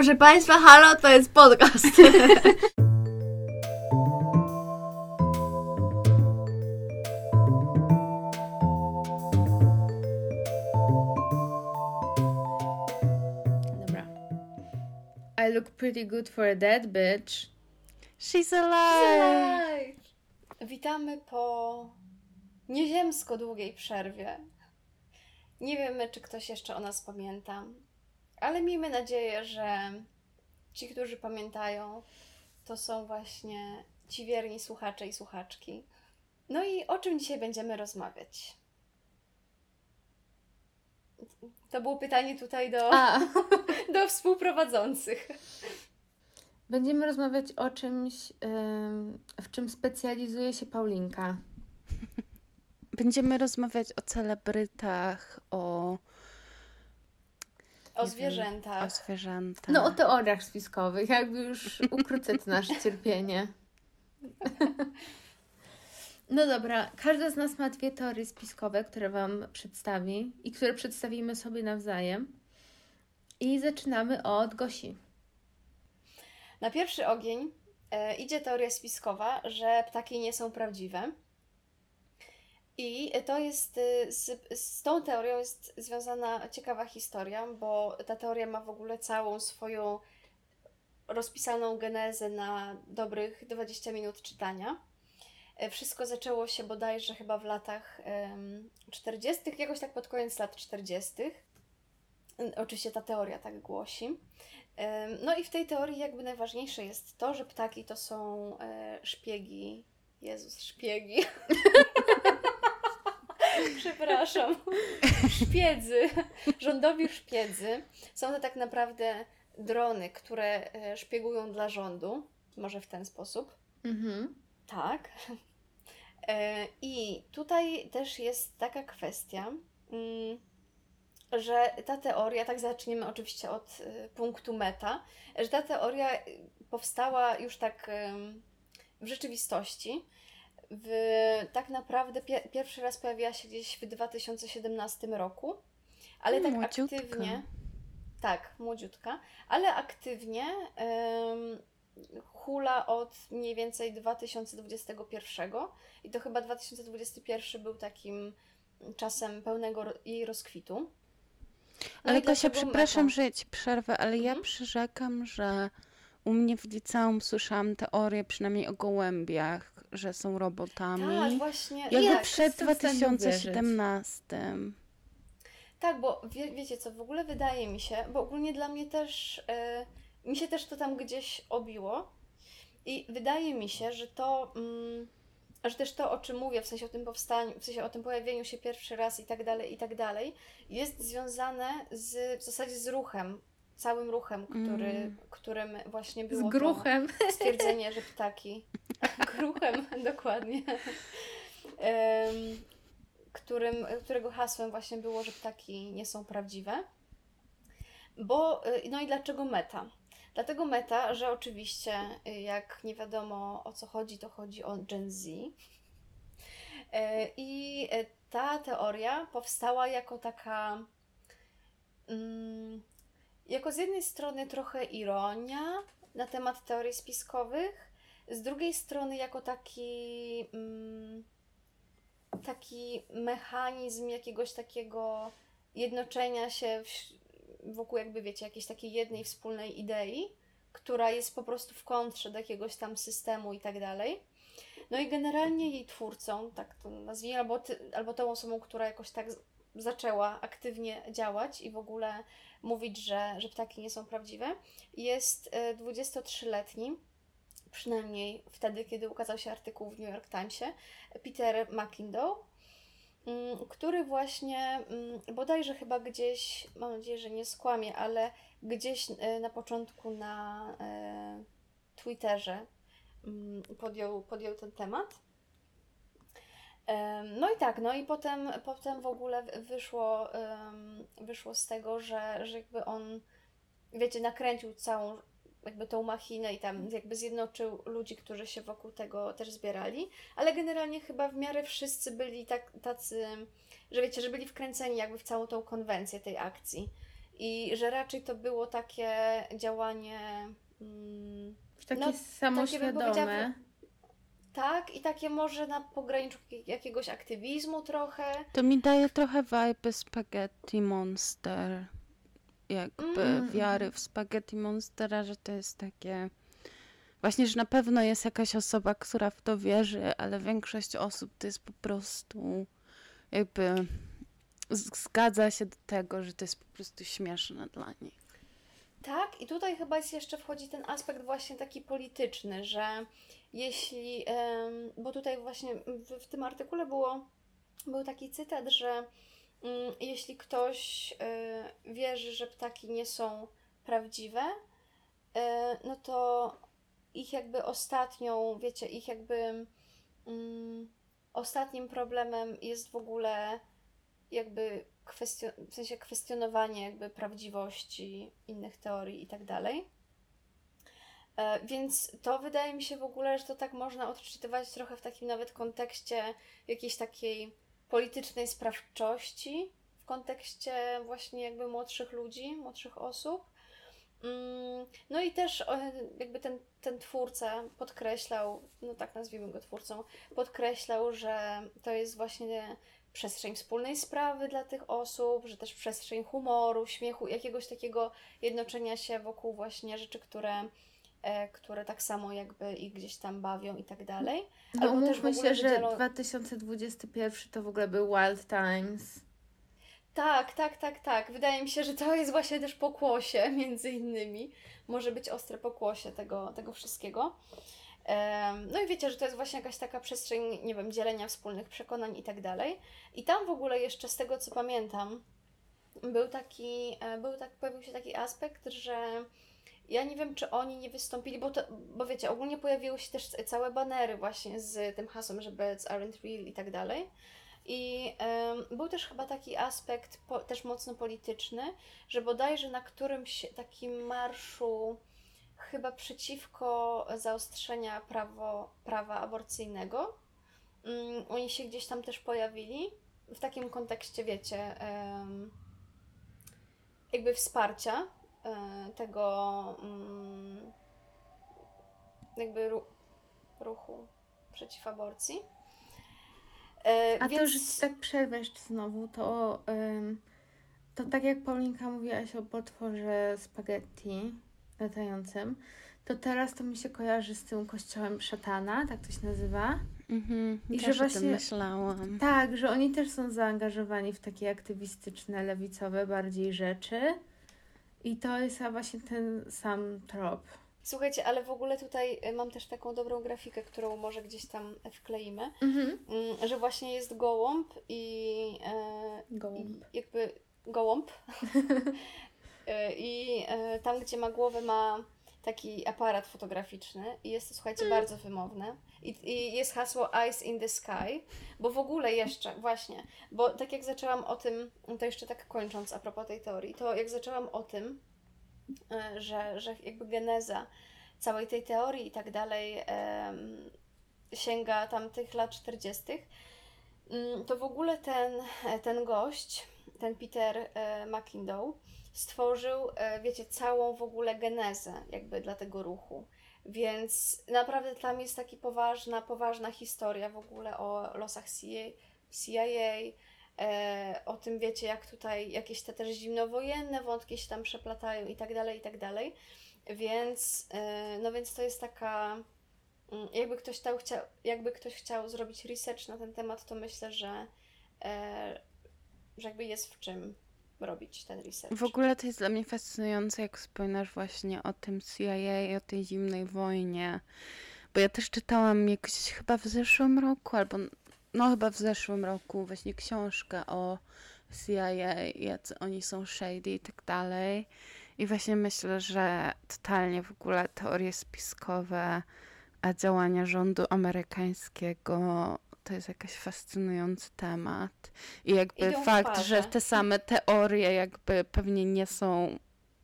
Proszę Państwa, halo, to jest podcast. Dobra. I look pretty good for a dead bitch. She's alive! Witamy po nieziemsko długiej przerwie. Nie wiemy, czy ktoś jeszcze o nas pamięta, ale miejmy nadzieję, że ci, którzy pamiętają, to są właśnie ci wierni słuchacze i słuchaczki. No i o czym dzisiaj będziemy rozmawiać? To było pytanie tutaj do, A, do współprowadzących. będziemy rozmawiać o czymś, ym, w czym specjalizuje się Paulinka. Będziemy rozmawiać o celebrytach, o, O zwierzętach. o zwierzętach. No o teoriach spiskowych, jakby już ukrócę to nasze cierpienie. No dobra, każda z nas ma dwie teorie spiskowe, które Wam przedstawi i które przedstawimy sobie nawzajem. I zaczynamy od Gosi. Na pierwszy ogień e, idzie teoria spiskowa, że ptaki nie są prawdziwe. I to jest, y, z, z tą teorią jest związana ciekawa historia, bo ta teoria ma w ogóle całą swoją rozpisaną genezę na dobrych 20 minut czytania. E, Wszystko zaczęło się bodajże chyba w latach em, 40., jakoś tak pod koniec lat 40. Y, Oczywiście ta teoria tak głosi. Em, No i w tej teorii jakby najważniejsze jest to, że ptaki to są e, szpiegi. Jezus, szpiegi. Przepraszam. Szpiedzy. Rządowi szpiedzy. Są to tak naprawdę drony, które e, szpiegują dla rządu. Może w ten sposób. Mhm. Tak. E, I tutaj też jest taka kwestia, mm, że ta teoria, tak zaczniemy oczywiście od y, punktu meta, że ta teoria powstała już tak w rzeczywistości. W, tak naprawdę pie, pierwszy raz pojawiła się gdzieś w 2017 roku, ale tak Młodziutka. aktywnie. Tak, młodziutka, ale aktywnie ym, hula od mniej więcej 2021 i to chyba 2021 był takim czasem pełnego jej rozkwitu. No ale dlaczego przepraszam, meta? że ci przerwę, ale ja Mhm. przyrzekam, że u mnie w liceum słyszałam teorię przynajmniej o gołębiach, że są robotami. Tak, właśnie. Jakby Ja tak, przed jestem w stanie uwierzyć. 2017. tak, bo wie, wiecie co, w ogóle wydaje mi się, bo ogólnie dla mnie też, e, mi się też to tam gdzieś obiło i wydaje mi się, że to, mm, że też to, o czym mówię, w sensie o tym powstaniu, w sensie o tym pojawieniu się pierwszy raz i tak dalej, i tak dalej, jest związane z, w zasadzie z ruchem, całym ruchem, który, Mm. którym właśnie Z było to- gruchem. stwierdzenie, że ptaki gruchem, dokładnie, którym, którego hasłem właśnie było, że ptaki nie są prawdziwe. Bo, y, no i dlaczego meta? Dlatego meta, że oczywiście, y, jak nie wiadomo o co chodzi, to chodzi o Gen Z. Y, I ta teoria powstała jako taka, mm, jako z jednej strony trochę ironia na temat teorii spiskowych, z drugiej strony jako taki, mm, taki mechanizm jakiegoś takiego jednoczenia się wokół jakby wiecie, jakiejś takiej jednej wspólnej idei, która jest po prostu w kontrze do jakiegoś tam systemu i tak dalej. No i generalnie jej twórcą, tak to nazwijmy, albo, ty, albo tą osobą, która jakoś tak zaczęła aktywnie działać i w ogóle mówić, że, że ptaki nie są prawdziwe, jest e, 23-letni, przynajmniej wtedy, kiedy ukazał się artykuł w New York Timesie, Peter McIndoe, mm, który właśnie mm, bodajże chyba gdzieś, mam nadzieję, że nie skłamie, ale gdzieś e, na początku na e, Twitterze mm, podjął, podjął ten temat. Em, No i tak, no i potem, potem w ogóle wyszło, wyszło z tego, że, że jakby on, wiecie, nakręcił całą jakby tą machinę i tam jakby zjednoczył ludzi, którzy się wokół tego też zbierali, ale generalnie chyba w miarę wszyscy byli tak, tacy, że wiecie, że byli wkręceni jakby w całą tą konwencję tej akcji. i że raczej to było takie działanie. Mm, Takie No, samoświadome. tak, i takie może na pograniczu jakiegoś aktywizmu trochę. To mi daje trochę vibe Spaghetti Monster. Jakby Mm. wiary w Spaghetti Monstera, że to jest takie. Właśnie, że na pewno jest jakaś osoba, która w to wierzy, ale większość osób to jest po prostu jakby zgadza się do tego, że to jest po prostu śmieszne dla nich. Tak, i tutaj chyba jest jeszcze wchodzi ten aspekt właśnie taki polityczny, że jeśli, bo tutaj właśnie w, w tym artykule było, był taki cytat, że jeśli ktoś e, wierzy, że ptaki nie są prawdziwe, e, no to ich jakby ostatnią, wiecie, ich jakby mm, ostatnim problemem jest w ogóle jakby kwestio- w sensie kwestionowanie jakby prawdziwości innych teorii i tak dalej. E, Więc to wydaje mi się w ogóle, że to tak można odczytywać trochę w takim nawet kontekście jakiejś takiej politycznej sprawczości, w kontekście właśnie jakby młodszych ludzi, młodszych osób. Mm, No i też e, jakby ten, ten twórca podkreślał, no tak nazwijmy go twórcą, podkreślał, że to jest właśnie przestrzeń wspólnej sprawy dla tych osób, że też przestrzeń humoru, śmiechu, jakiegoś takiego jednoczenia się wokół właśnie rzeczy, które, które tak samo jakby ich gdzieś tam bawią i tak dalej. No Albo też w ogóle się, że wydzielą- 2021 to w ogóle był Wild Times. Tak, tak, tak, tak. Wydaje mi się, że to jest właśnie też pokłosie, między innymi. Może być ostre pokłosie tego, tego wszystkiego. No i wiecie, że to jest właśnie jakaś taka przestrzeń, nie wiem, dzielenia wspólnych przekonań i tak dalej. I tam w ogóle jeszcze z tego, co pamiętam, był taki, e, był tak, pojawił się taki aspekt, że ja nie wiem, czy oni nie wystąpili, bo, to, bo wiecie, ogólnie pojawiły się też całe banery właśnie z tym hasłem, że birds aren't real i tak dalej. I em, był też chyba taki aspekt po, też mocno polityczny, że bodajże na którymś takim marszu chyba przeciwko zaostrzenia prawo, prawa aborcyjnego, mm, oni się gdzieś tam też pojawili w takim kontekście, wiecie, em, jakby wsparcia tego mm, jakby ru, ruchu przeciw aborcji. E, A to, więc... że ci tak przerwę jeszcze znowu, to, to tak jak Paulinka mówiłaś o potworze spaghetti latającym, to teraz to mi się kojarzy z tym kościołem szatana, tak to się nazywa. Mhm, I też że o tym właśnie- myślałam. Tak, że oni też są zaangażowani w takie aktywistyczne, lewicowe bardziej rzeczy. I to jest właśnie ten sam trop. Słuchajcie, ale w ogóle tutaj e, mam też taką dobrą grafikę, którą może gdzieś tam wkleimy, Mhm. mm, że właśnie jest gołąb i, e, Gołąb. i jakby gołąb E, i e, tam, gdzie ma głowę ma taki aparat fotograficzny i jest to, słuchajcie, bardzo wymowne. I, I jest hasło Eyes in the Sky, bo w ogóle jeszcze, właśnie, bo tak jak zaczęłam o tym, to jeszcze tak kończąc a propos tej teorii, to jak zaczęłam o tym, e, że, że jakby geneza całej tej teorii i tak dalej em, sięga tamtych lat 40., mm, to w ogóle ten, ten gość, ten Peter e, McIndoe, stworzył, e, wiecie, całą w ogóle genezę jakby dla tego ruchu. Więc naprawdę tam jest taka poważna, poważna historia w ogóle o losach CIA, e, o tym wiecie, jak tutaj jakieś te też zimnowojenne wątki się tam przeplatają i tak dalej, i tak dalej. Więc, e, no więc to jest taka, mm, jakby ktoś, chciał, chciał, jakby ktoś chciał zrobić research na ten temat, to myślę, że, e, że jakby jest w czym robić ten research. W ogóle to jest dla mnie fascynujące, jak wspominasz właśnie o tym CIA i o tej zimnej wojnie. Bo ja też czytałam jakoś chyba w zeszłym roku, albo no chyba w zeszłym roku właśnie książkę o CIA, jacy oni są shady i tak dalej. I właśnie myślę, że totalnie w ogóle teorie spiskowe, a działania rządu amerykańskiego to jest jakiś fascynujący temat. I jakby Idą fakt, że te same teorie jakby pewnie nie są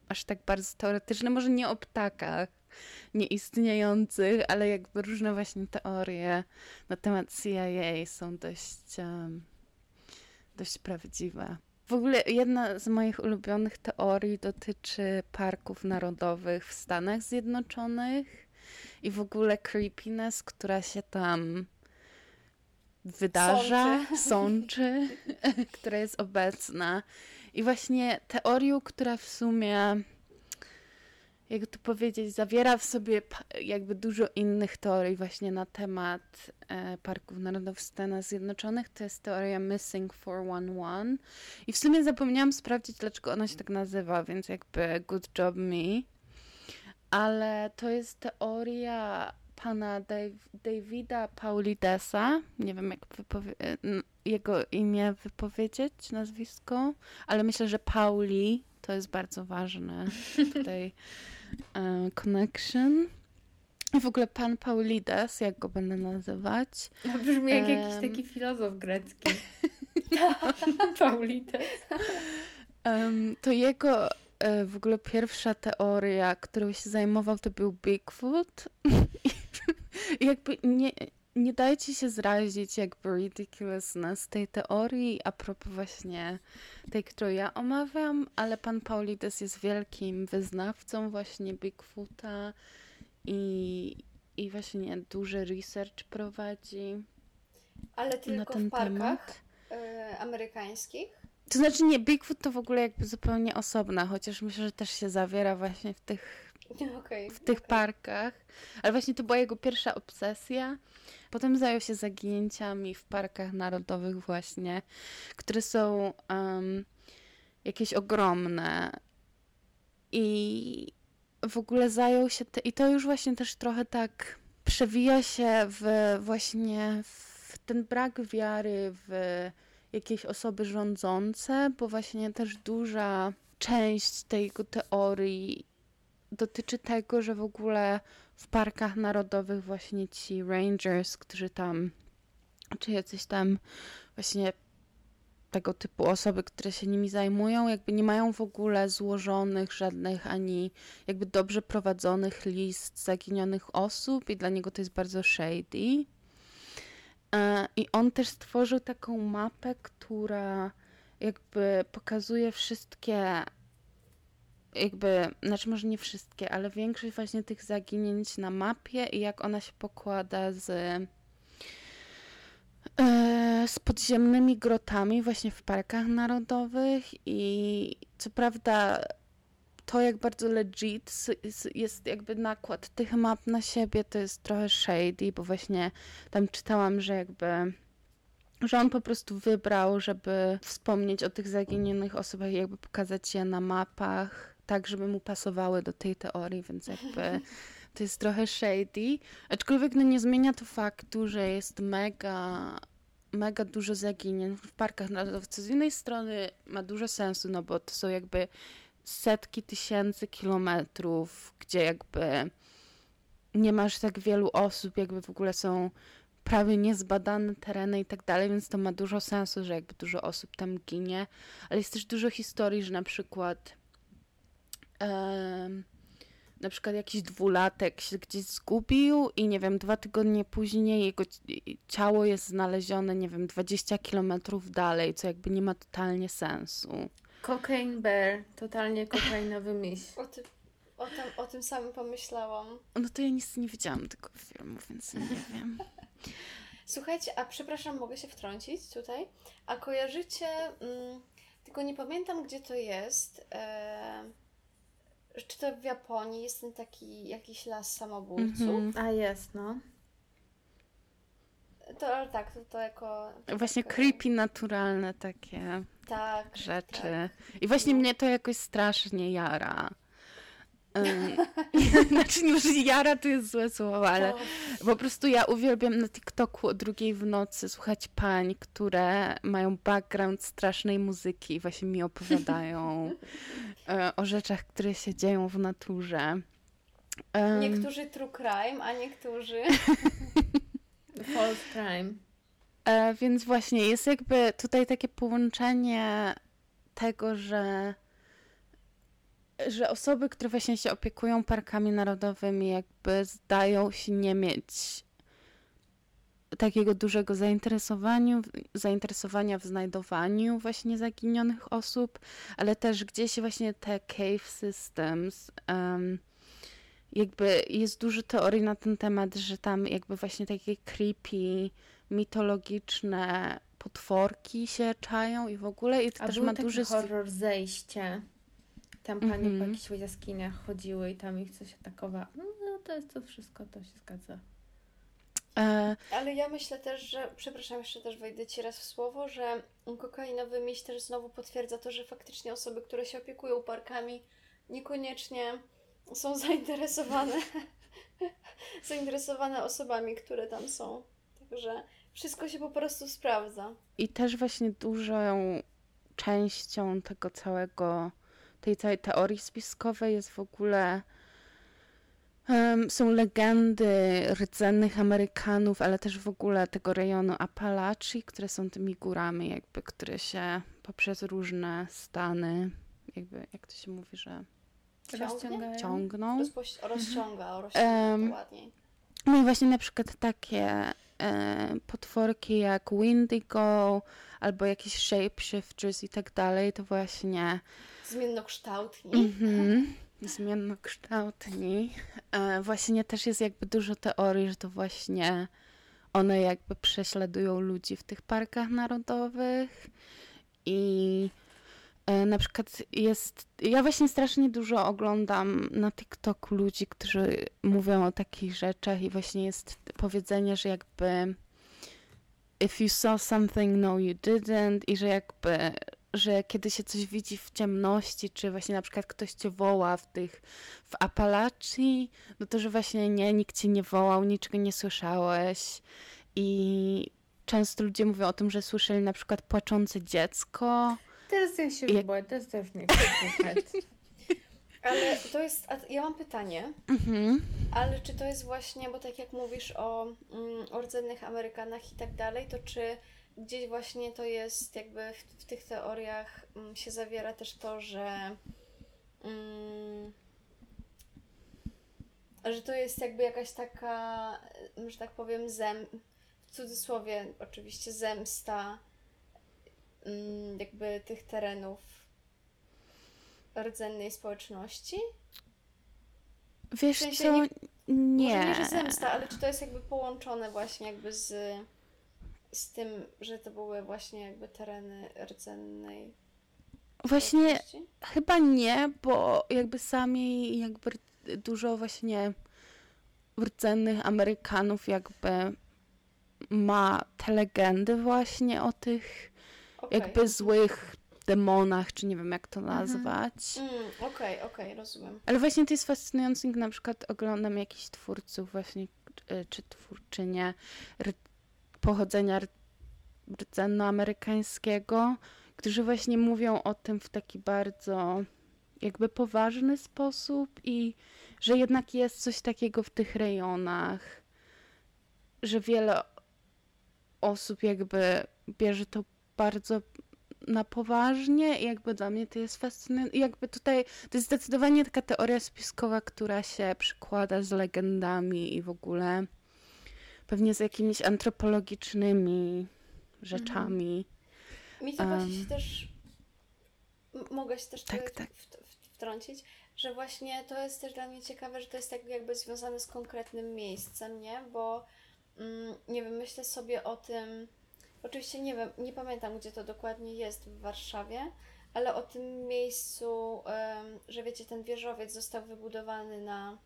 aż tak bardzo teoretyczne, może nie o ptakach nieistniejących, ale jakby różne właśnie teorie na temat CIA są dość, em, dość prawdziwe. W ogóle jedna z moich ulubionych teorii dotyczy parków narodowych w Stanach Zjednoczonych i w ogóle creepiness, która się tam wydarza, sączy, sączy która jest obecna. I właśnie teorią, która w sumie jak to powiedzieć, zawiera w sobie jakby dużo innych teorii właśnie na temat e, parków narodowych Stanów Zjednoczonych. To jest teoria Missing 411 i w sumie zapomniałam sprawdzić, dlaczego ona się tak nazywa, więc jakby good job me. Ale to jest teoria pana Davida Paulidesa. Nie wiem, jak e, jego imię wypowiedzieć, nazwisko, ale myślę, że Pauli to jest bardzo ważne tutaj. E, connection. W ogóle pan Paulides, jak go będę nazywać. No brzmi jak um, jakiś taki filozof grecki. Paulides. Um, to jego e, w ogóle pierwsza teoria, którą się zajmował, to był Bigfoot. Jakby nie, nie dajcie się zrazić jakby ridiculousness tej teorii a propos właśnie tej, którą ja omawiam, ale pan Paulides jest wielkim wyznawcą właśnie Bigfoota i, i właśnie duży research prowadzi Ale tylko na ten w parkach y, amerykańskich? To znaczy nie, Bigfoot to w ogóle jakby zupełnie osobna, chociaż myślę, że też się zawiera właśnie w tych, okay, w tych parkach. Ale właśnie to była jego pierwsza obsesja. Potem zajął się zaginięciami w parkach narodowych właśnie, które są um, jakieś ogromne. I w ogóle zajął się, te, i to już właśnie też trochę tak przewija się w właśnie w ten brak wiary w jakieś osoby rządzące, bo właśnie też duża część tej teorii dotyczy tego, że w ogóle w parkach narodowych właśnie ci rangers, którzy tam, czy jacyś tam właśnie tego typu osoby, które się nimi zajmują, jakby nie mają w ogóle złożonych żadnych ani jakby dobrze prowadzonych list zaginionych osób i dla niego to jest bardzo shady. E, I on też stworzył taką mapę, która jakby pokazuje wszystkie jakby, znaczy może nie wszystkie, ale większość właśnie tych zaginięć na mapie i jak ona się pokłada z, e, z podziemnymi grotami właśnie w parkach narodowych i co prawda to jak bardzo legit jest jakby nakład tych map na siebie, to jest trochę shady, bo właśnie tam czytałam, że jakby że on po prostu wybrał, żeby wspomnieć o tych zaginionych osobach i jakby pokazać je na mapach tak, żeby mu pasowały do tej teorii, więc jakby to jest trochę shady. Aczkolwiek no nie zmienia to faktu, że jest mega, mega dużo zaginień w parkach narodowych, co z jednej strony ma dużo sensu, no bo to są jakby setki tysięcy kilometrów, gdzie jakby nie masz tak wielu osób, jakby w ogóle są prawie niezbadane tereny i tak dalej, więc to ma dużo sensu, że jakby dużo osób tam ginie, ale jest też dużo historii, że na przykład na przykład jakiś dwulatek się gdzieś zgubił i nie wiem, dwa tygodnie później jego ciało jest znalezione, nie wiem, 20 kilometrów dalej, co jakby nie ma totalnie sensu. Cocaine Bear, totalnie kokainowy miś. O, ty, o, tym, o tym samym pomyślałam. No to ja nic nie widziałam tego filmu, więc nie wiem. Słuchajcie, a przepraszam, mogę się wtrącić tutaj? A kojarzycie, mm, tylko nie pamiętam gdzie to jest, e, czy to w Japonii jest ten taki jakiś las samobójców? Mm-hmm. A jest, no. To, ale tak, to, to jako... Właśnie tak, creepy, naturalne takie tak, rzeczy. Tak. I właśnie no. mnie to jakoś strasznie jara. znaczy, że jara to jest złe słowo, ale po prostu ja uwielbiam na TikToku o drugiej w nocy słuchać pań, które mają background strasznej muzyki i właśnie mi opowiadają e, o rzeczach, które się dzieją w naturze. Niektórzy true crime, a niektórzy false crime. E, więc właśnie jest jakby tutaj takie połączenie tego, że że osoby, które właśnie się opiekują parkami narodowymi, jakby zdają się nie mieć takiego dużego zainteresowaniu, zainteresowania w znajdowaniu właśnie zaginionych osób, ale też gdzieś właśnie te cave systems. Um, jakby jest dużo teorii na ten temat, że tam jakby właśnie takie creepy, mitologiczne potworki się czają i w ogóle i to A też ma taki duży horror zejście. Tam panie po Mhm. jakichś jaskiniach chodziły i tam ich coś atakowało. No, no to jest to wszystko, to się zgadza. e, Ale ja myślę też, że, przepraszam, jeszcze też wejdę Ci raz w słowo, że kokainowy miś też znowu potwierdza to, że faktycznie osoby, które się opiekują parkami, niekoniecznie są zainteresowane, zainteresowane osobami, które tam są. Także wszystko się po prostu sprawdza. I też właśnie dużą częścią tego całego, tej całej teorii spiskowej jest w ogóle em, są legendy rdzennych Amerykanów, ale też w ogóle tego rejonu Apalachii, które są tymi górami jakby, które się poprzez różne stany, jakby, jak to się mówi, że? Rozciągają. ciągną. Rozpoś- rozciąga, rozciąga to ładniej. No i właśnie na przykład takie e, potworki jak Windigo albo jakieś shapeshifters i tak dalej, to właśnie Zmiennokształtni. mhm, zmiennokształtni. E, właśnie też jest jakby dużo teorii, że to właśnie one jakby prześladują ludzi w tych parkach narodowych i e, na przykład jest, ja właśnie strasznie dużo oglądam na TikToku ludzi, którzy mówią o takich rzeczach i właśnie jest powiedzenie, że jakby if you saw something, no you didn't i że jakby, że kiedy się coś widzi w ciemności, czy właśnie na przykład ktoś cię woła w tych, w Apalachii, no to że właśnie nie, nikt cię nie wołał, niczego nie słyszałeś i często ludzie mówią o tym, że słyszeli na przykład płaczące dziecko. Teraz ja się Jak- boję, teraz też nie chcę. Ale to jest, ja mam pytanie, Mhm. ale czy to jest właśnie, bo tak jak mówisz o, mm, o rdzennych Amerykanach i tak dalej, to czy gdzieś właśnie to jest jakby w, w tych teoriach mm, się zawiera też to, że mm, że to jest jakby jakaś taka, mm, że tak powiem, zem, w cudzysłowie oczywiście zemsta mm, jakby tych terenów rdzennej społeczności? Wiesz W sensie co? nie- Nie. Może nie, że zemsta, ale czy to jest jakby połączone właśnie jakby z, z tym, że to były właśnie jakby tereny rdzennej Właśnie chyba nie, bo jakby sami jakby dużo właśnie rdzennych Amerykanów jakby ma te legendy właśnie o tych Okej. jakby złych demonach, czy nie wiem jak to Mhm. nazwać. Mm, Okej, okej, rozumiem. Ale właśnie to jest fascynujące, na przykład oglądam jakichś twórców właśnie, czy twórczynie pochodzenia rdzennoamerykańskiego, którzy właśnie mówią o tym w taki bardzo jakby poważny sposób i że jednak jest coś takiego w tych rejonach, że wiele osób jakby bierze to bardzo na poważnie i jakby dla mnie to jest fascynujące. Jakby tutaj to jest zdecydowanie taka teoria spiskowa, która się przykłada z legendami i w ogóle pewnie z jakimiś antropologicznymi rzeczami. Mi to właśnie się też. Mogę się też Tak, tak. wtrącić, że właśnie to jest też dla mnie ciekawe, że to jest tak jakby związane z konkretnym miejscem, nie? Bo mm, nie wiem, myślę sobie o tym. Oczywiście nie wiem, nie pamiętam gdzie to dokładnie jest w Warszawie, ale o tym miejscu, em, że wiecie, ten wieżowiec został wybudowany na.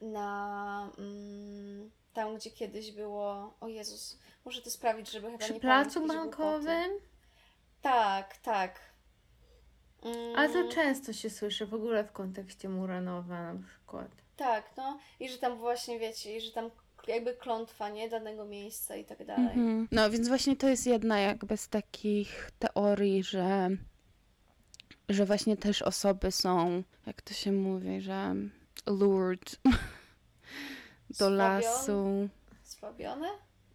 na. Mm, tam, gdzie kiedyś było. O Jezus, muszę to sprawić, żeby chyba Przy nie placu bankowym? Tak, tak. Mm, Ale to często się słyszy w ogóle w kontekście Muranowa na przykład. Tak, no. I że tam właśnie wiecie, i że tam jakby klątwa, nie? Danego miejsca i tak dalej. Mhm. No więc właśnie to jest jedna jakby z takich teorii, że, że właśnie też osoby są, jak to się mówi, że lured do lasu. Słabione?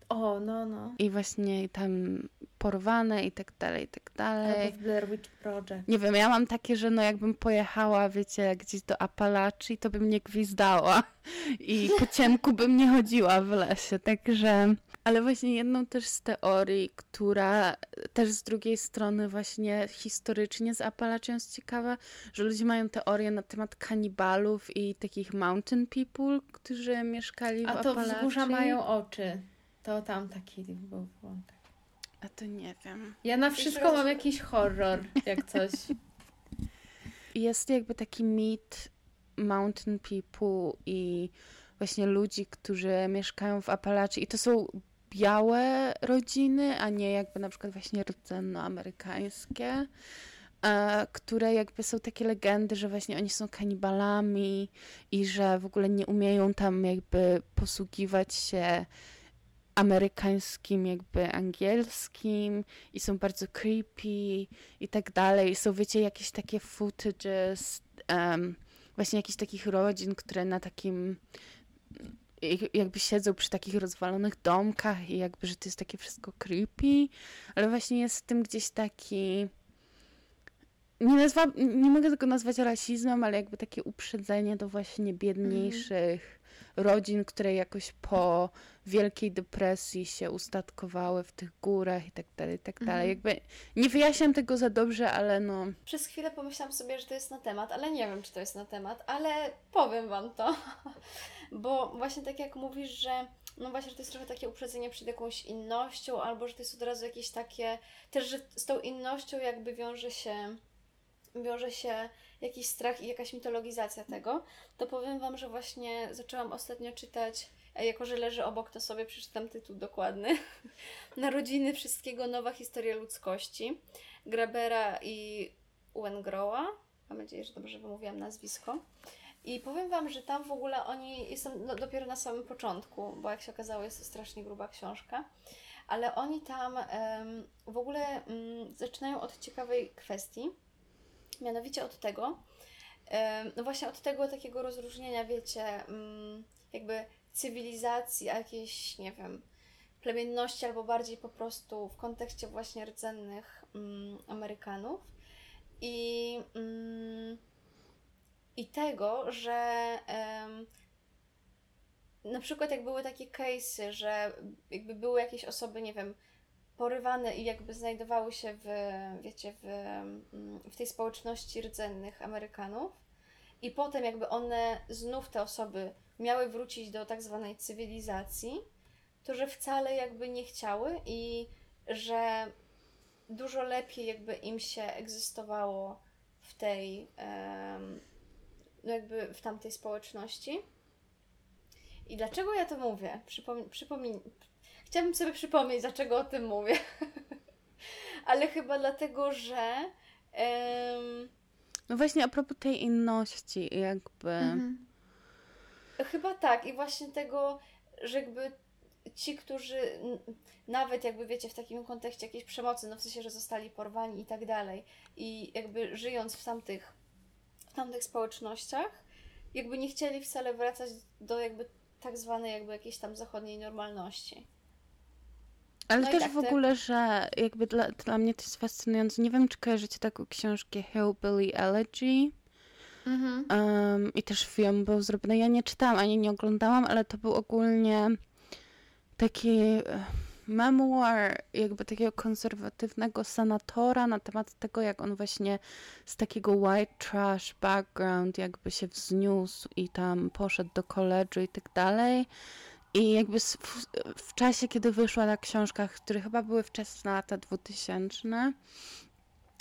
O, no, no. i właśnie tam porwane i tak dalej, i tak dalej. Albo w Blair Witch Project. Nie wiem, ja mam takie, że no jakbym pojechała, wiecie, gdzieś do Apalachii, to bym nie gwizdała i po ciemku bym nie chodziła w lesie, także... Ale właśnie jedną też z teorii, która też z drugiej strony właśnie historycznie z Apalachią jest ciekawa, że ludzie mają teorię na temat kanibalów i takich mountain people, którzy mieszkali w A to Apalachii. wzgórza mają oczy. To tam taki był wątek. A to nie wiem. Ja na wszystko mam jakiś horror, jak coś. Jest jakby taki mit mountain people i właśnie ludzi, którzy mieszkają w Apalachii i to są białe rodziny, a nie jakby na przykład właśnie rdzennoamerykańskie, e, które jakby są takie legendy, że właśnie oni są kanibalami i że w ogóle nie umieją tam jakby posługiwać się amerykańskim jakby angielskim i są bardzo creepy i tak dalej. Są, wiecie, jakieś takie footages em, właśnie jakichś takich rodzin, które na takim jakby siedzą przy takich rozwalonych domkach i jakby, że to jest takie wszystko creepy, ale właśnie jest w tym gdzieś taki nie, nazwa, nie mogę tego nazwać rasizmem, ale jakby takie uprzedzenie do właśnie biedniejszych rodzin, które jakoś po Wielkiej Depresji się ustatkowały w tych górach i tak dalej, i tak dalej. Jakby nie wyjaśniam tego za dobrze, ale no Przez chwilę pomyślałam sobie, że to jest na temat, ale nie wiem, czy to jest na temat, ale powiem Wam to. Bo właśnie tak jak mówisz, że no właśnie, że to jest trochę takie uprzedzenie przed jakąś innością, albo że to jest od razu jakieś takie, też, że z tą innością jakby wiąże się, wiąże się jakiś strach i jakaś mitologizacja tego, to powiem Wam, że właśnie zaczęłam ostatnio czytać, a jako że leży obok, to sobie przeczytam tytuł dokładny. Narodziny wszystkiego, nowa historia ludzkości. Grabera i Wengroa. Mam nadzieję, że dobrze wymówiłam nazwisko. I powiem Wam, że tam w ogóle oni, jestem no, dopiero na samym początku, bo jak się okazało jest to strasznie gruba książka, ale oni tam w ogóle mm, zaczynają od ciekawej kwestii, mianowicie od tego, no właśnie od tego takiego rozróżnienia, wiecie, mm, jakby cywilizacji, jakiejś, nie wiem, plemienności, albo bardziej po prostu w kontekście właśnie rdzennych mm, Amerykanów. I, I tego, że em, na przykład jak były takie case'y, że jakby były jakieś osoby, nie wiem, porywane i jakby znajdowały się w, wiecie, w, w tej społeczności rdzennych Amerykanów i potem jakby one, znów te osoby miały wrócić do tak zwanej cywilizacji, to że wcale jakby nie chciały i że dużo lepiej jakby im się egzystowało w tej, em, no jakby w tamtej społeczności. I dlaczego ja to mówię? Przypom- przypomin- Chciałabym sobie przypomnieć, dlaczego o tym mówię. Ale chyba dlatego, że No właśnie a propos tej inności, jakby. Mhm. Chyba tak i właśnie tego, że jakby ci, którzy nawet jakby wiecie w takim kontekście jakiejś przemocy, no w sensie, że zostali porwani i tak dalej i jakby żyjąc w tamtych, w tamtych społecznościach, jakby nie chcieli wcale wracać do jakby tak zwanej jakby jakiejś tam zachodniej normalności. Ale No też tak, w ogóle, że jakby dla, dla mnie to jest fascynujące. Nie wiem, czy kojarzycie taką książkę Hillbilly Elegy. Mhm. Um, I też film był zrobiony. Ja nie czytałam ani nie oglądałam, ale to był ogólnie taki memoir jakby takiego konserwatywnego senatora na temat tego, jak on właśnie z takiego white trash background jakby się wzniósł i tam poszedł do koledżu i tak dalej. I jakby w, w czasie, kiedy wyszła ta książka, które chyba były wczesne lata 2000,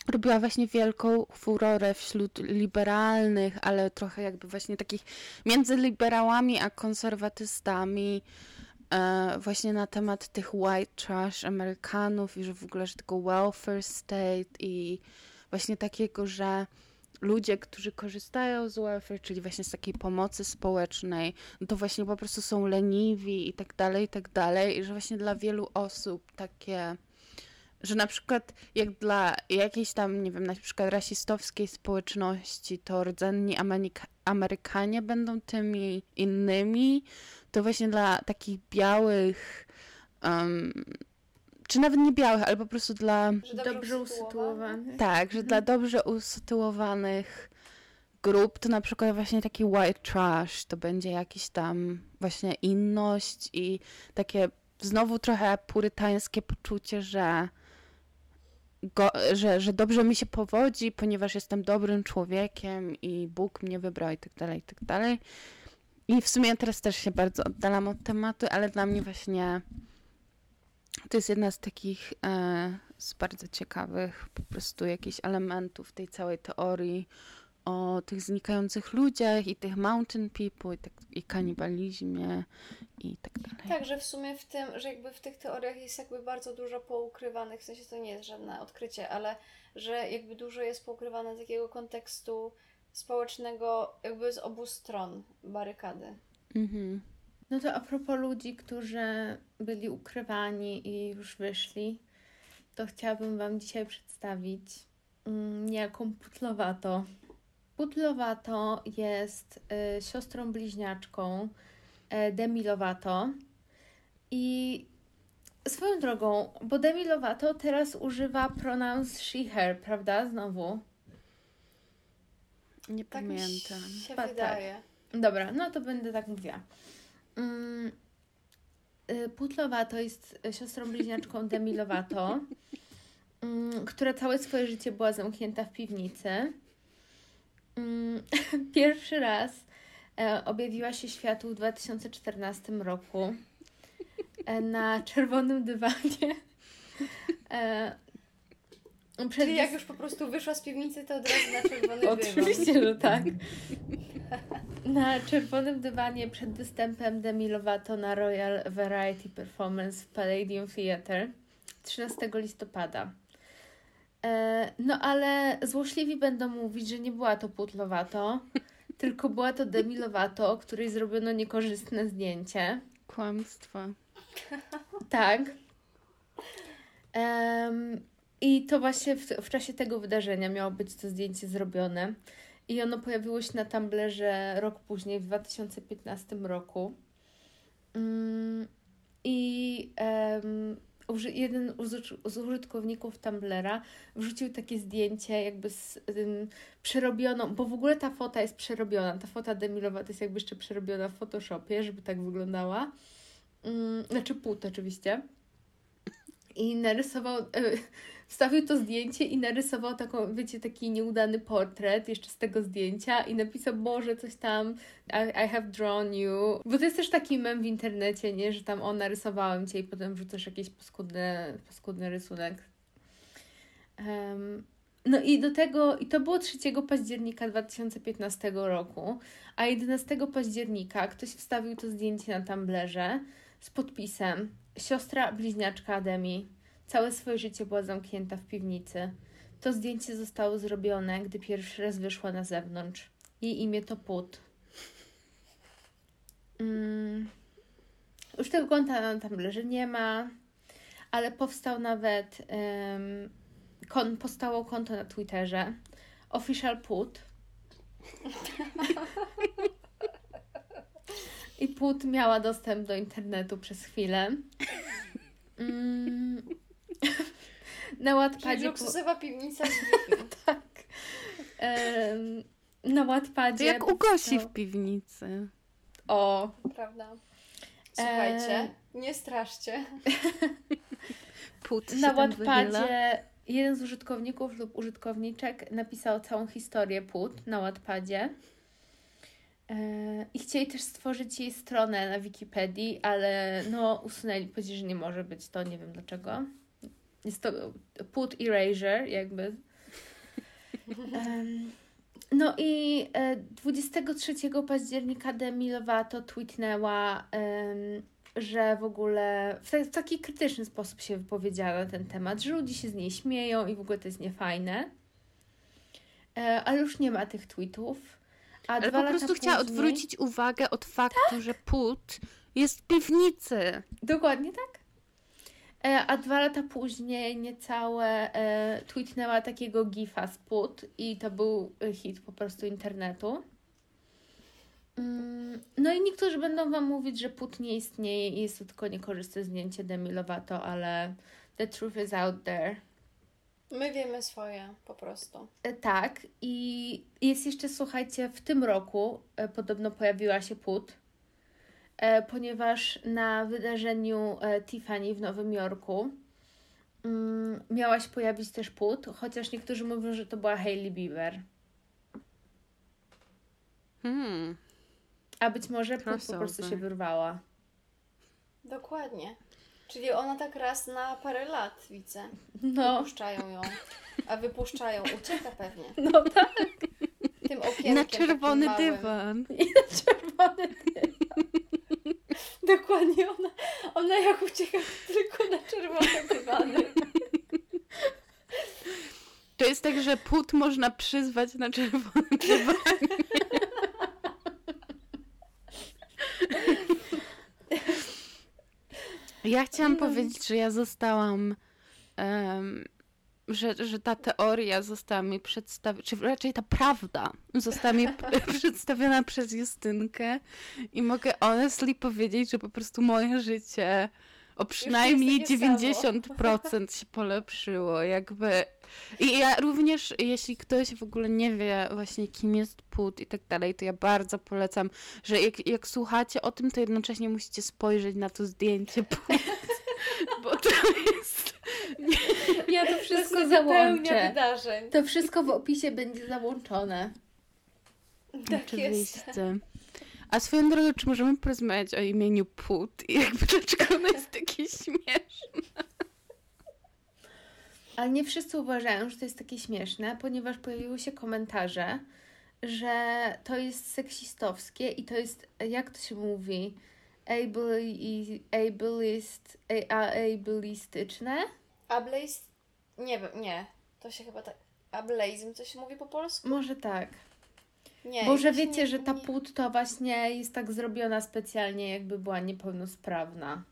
robiła właśnie wielką furorę wśród liberalnych, ale trochę jakby właśnie takich między liberałami a konserwatystami właśnie na temat tych white trash Amerykanów i że w ogóle, że tego welfare state i właśnie takiego, że ludzie, którzy korzystają z welfare, czyli właśnie z takiej pomocy społecznej, no to właśnie po prostu są leniwi i tak dalej, i tak dalej i że właśnie dla wielu osób takie że na przykład jak dla jakiejś tam, nie wiem, na przykład rasistowskiej społeczności, to rdzenni Ameryka- Amerykanie będą tymi innymi, to właśnie dla takich białych um, czy nawet nie białych, ale po prostu dla Że dobrze, Dobrze usytuowany. usytuowany. Tak, że dla dobrze usytuowanych grup to na przykład właśnie taki white trash to będzie jakiś tam właśnie inność i takie znowu trochę purytańskie poczucie, że, go, że, że dobrze mi się powodzi, ponieważ jestem dobrym człowiekiem i Bóg mnie wybrał i tak dalej, i tak dalej. I w sumie teraz też się bardzo oddalam od tematu, ale dla mnie właśnie to jest jedna z takich e, z bardzo ciekawych po prostu jakichś elementów tej całej teorii o tych znikających ludziach i tych mountain people i, tak, i kanibalizmie i tak dalej. Tak, że w sumie w tym, że jakby w tych teoriach jest jakby bardzo dużo poukrywanych, w sensie to nie jest żadne odkrycie, ale że jakby dużo jest poukrywane z takiego kontekstu społecznego jakby z obu stron barykady. Mhm. No to a propos ludzi, którzy byli ukrywani i już wyszli, to chciałabym Wam dzisiaj przedstawić mm, niejaką Putlowato. Putlowato jest y, siostrą bliźniaczką y, Demi Lovato i swoją drogą, bo Demi Lovato teraz używa pronouns she, her, prawda? Znowu. Nie Tak mi pamiętam. się Chyba tak. wydaje. Dobra, no to będę tak mówiła. Mm, y, Putlowa to jest siostrą bliźniaczką Demi Lovato, mm, która całe swoje życie była zamknięta w piwnicy. Mm, Pierwszy raz e, objawiła się światu w 2014 roku e, na czerwonym dywanie. E, przed Czyli jak już po prostu wyszła z piwnicy, to od razu na czerwony dywan. Oczywiście, że tak. Na czerwonym dywanie przed występem Demi Lovato na Royal Variety Performance w Palladium Theatre 13 listopada. E, no ale złośliwi będą mówić, że nie była to Put Lovato, tylko była to Demi Lovato, której zrobiono niekorzystne zdjęcie. Kłamstwo. Tak. I to właśnie w, w czasie tego wydarzenia miało być to zdjęcie zrobione. I ono pojawiło się na Tumblerze rok później, w 2015 roku. Mm, I uży- jeden z użytkowników Tumblera wrzucił takie zdjęcie jakby z przerobioną, bo w ogóle ta fota jest przerobiona. Ta fota Demilowa to jest jakby jeszcze przerobiona w Photoshopie, żeby tak wyglądała. Mm, znaczy płód oczywiście. I narysował, e, wstawił to zdjęcie i narysował taką, wiecie, taki nieudany portret jeszcze z tego zdjęcia i napisał, Boże, coś tam, I, I have drawn you. Bo to jest też taki mem w internecie, nie, że tam o, narysowałem Cię i potem wrzucasz jakiś paskudny, paskudny rysunek. Em, no i do tego, i to było 3 października 2015 roku, a 11 października ktoś wstawił to zdjęcie na Tumblerze z podpisem Siostra bliźniaczka Ademi. Całe swoje życie była zamknięta w piwnicy. To zdjęcie zostało zrobione, gdy pierwszy raz wyszła na zewnątrz. Jej imię to Put. Mm. Już tego konta na Tumblerze nie ma, ale powstał nawet em, kon, powstało konto na Twitterze Official Put. I Put miała dostęp do internetu przez chwilę. Mm. Na Czyli Wattpadzie... po- luksusowa piwnica z Wi-Fi. Tak. Na Wattpadzie... To jak u Gosi powstał- w piwnicy. O, Prawda. Słuchajcie, Eee. nie straszcie. Się na. Wattpadzie jeden z użytkowników lub użytkowniczek napisał całą historię płód na Wattpadzie. E, I chcieli też stworzyć jej stronę na Wikipedii, ale no usunęli, powiedzieli, że nie może być to, nie wiem dlaczego. Jest to put erasure, jakby. Em, no i e, 23 października Demi Lovato tweetnęła, em, że w ogóle w, ta- w taki krytyczny sposób się wypowiedziała na ten temat, że ludzie się z niej śmieją i w ogóle to jest niefajne. E, ale już nie ma tych tweetów. A Ale po prostu chciała później- odwrócić uwagę od faktu, że płód jest w piwnicy. Dokładnie tak. E, a dwa lata później niecałe e, tweetnęła takiego gifa z put i to był e, hit po prostu internetu. Mm, No i niektórzy będą Wam mówić, że płód nie istnieje i jest to tylko niekorzystne zdjęcie Demi Lovato, ale the truth is out there. My wiemy swoje po prostu. E, Tak, i jest jeszcze, słuchajcie, w tym roku e, podobno pojawiła się e, ponieważ na wydarzeniu e, Tiffany w Nowym Jorku mm, miałaś pojawić też płód, chociaż niektórzy mówią, że to była Hailey Bieber. Hmm. A być może płód po prostu się wyrwała. Dokładnie. Czyli ona tak raz na parę lat widzę. No, Wypuszczają ją. A wypuszczają, ucieka pewnie. no tak. Tym okienkiem Na czerwony dywan. I na czerwony Dokładnie, ona, ona jak ucieka tylko na czerwone dywany. To jest tak, że płód można przyzwać na czerwonym dywanie. Ja chciałam powiedzieć, że ja zostałam, em, że, że ta teoria została mi przedstawiona, czy raczej ta prawda została mi przedstawiona przez Justynkę i mogę honestly powiedzieć, że po prostu moje życie o przynajmniej takie samo. 90% się polepszyło, jakby i ja również, jeśli ktoś w ogóle nie wie właśnie kim jest płód i tak dalej, to ja bardzo polecam, że jak, jak słuchacie o tym, to jednocześnie musicie spojrzeć na to zdjęcie płód, bo to jest... Ja to Wszystko wypełnia załączę. wydarzeń. To wszystko w opisie będzie załączone. Tak jest. Oczywiście. A swoją drogą, czy możemy porozmawiać o imieniu płód i jakby dlaczego ono jest takie śmieszne? Ale nie wszyscy uważają, że to jest takie śmieszne, ponieważ pojawiły się komentarze, że to jest seksistowskie i to jest, jak to się mówi, ableist, ableist, a- ableistyczne. Ableist? Nie wiem, nie. To się chyba tak... Ableizm, to się mówi po polsku? Może tak. Nie. Bo że wiecie, nie- że ta płód to właśnie jest tak zrobiona specjalnie, jakby była niepełnosprawna.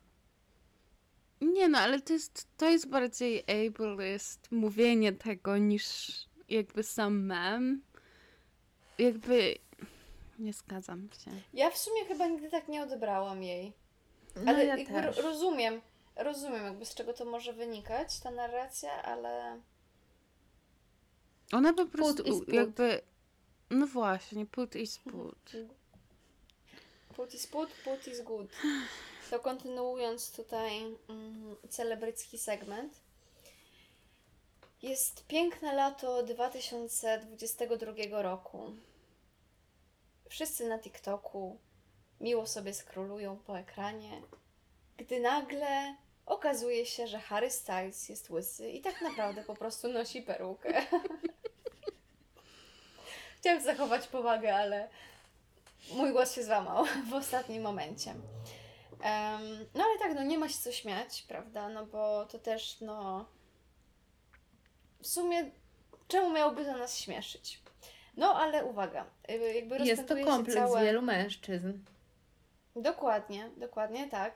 Nie no, ale to jest, to jest bardziej ableist mówienie tego niż jakby sam mem. Jakby nie zgadzam się. Ja w sumie chyba nigdy tak nie odebrałam jej. No Ale ja jakby też. ro- rozumiem, rozumiem jakby z czego to może wynikać, ta narracja, ale... Ona po prostu jakby. No właśnie, płód i spód. Put is put, put is good. To kontynuując tutaj mm, celebrycki segment. Jest piękne lato 2022 roku. Wszyscy na TikToku miło sobie skrolują po ekranie, gdy nagle okazuje się, że Harry Styles jest łysy i tak naprawdę po prostu nosi perukę. Chciałam zachować powagę, ale mój głos się złamał w ostatnim momencie. Em, no ale tak, no nie ma się co śmiać, prawda? No bo to też, no. W sumie, czemu miałoby to nas śmieszyć? No ale uwaga, y, jakby Jest to kompleks całe... wielu mężczyzn. Dokładnie, dokładnie tak.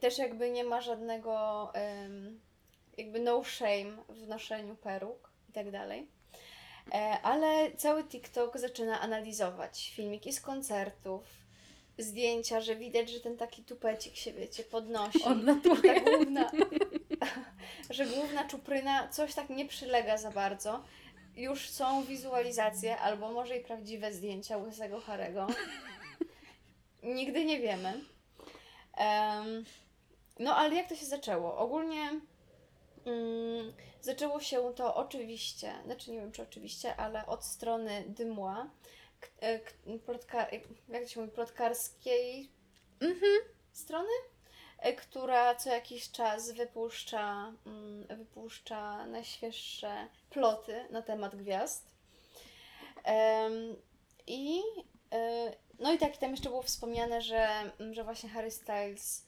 Też jakby nie ma żadnego jakby no shame w noszeniu peruk i tak dalej. E, ale cały TikTok zaczyna analizować filmiki z koncertów, zdjęcia, że widać, że ten taki tupecik się, wiecie, podnosi. Odlatuje. Ta główna, że główna czupryna coś tak nie przylega za bardzo. Już są wizualizacje, albo może i prawdziwe zdjęcia łysego Harego. Nigdy nie wiemy. Em, no ale jak to się zaczęło? Ogólnie mm, zaczęło się to oczywiście, znaczy nie wiem czy oczywiście, ale od strony Dymła, k- e, k- plotka, jak to się mówi, plotkarskiej strony, e, która co jakiś czas wypuszcza, mm, wypuszcza najświeższe ploty na temat gwiazd. I e, no i tak tam jeszcze było wspomniane, że, że właśnie Harry Styles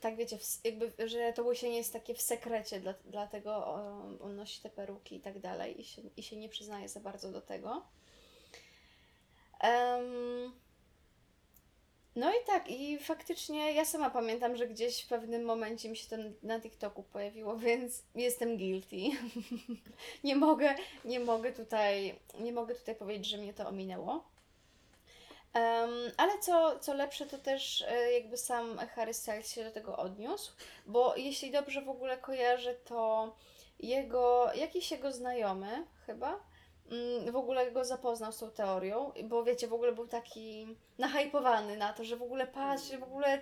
tak wiecie, jakby, że to łysienie jest takie w sekrecie, dla, dlatego on nosi te peruki i tak dalej i się, i się nie przyznaje za bardzo do tego. Em, no i tak, i faktycznie ja sama pamiętam, że gdzieś w pewnym momencie mi się to na TikToku pojawiło, więc jestem guilty. nie mogę, nie mogę tutaj, nie mogę tutaj powiedzieć, że mnie to ominęło. Um, ale co, co lepsze, to też e, jakby sam Harry Styles się do tego odniósł, bo jeśli dobrze w ogóle kojarzę, to jego, jakiś jego znajomy chyba, w ogóle go zapoznał z tą teorią, bo wiecie, w ogóle był taki nahypowany na to, że w ogóle patrz, w ogóle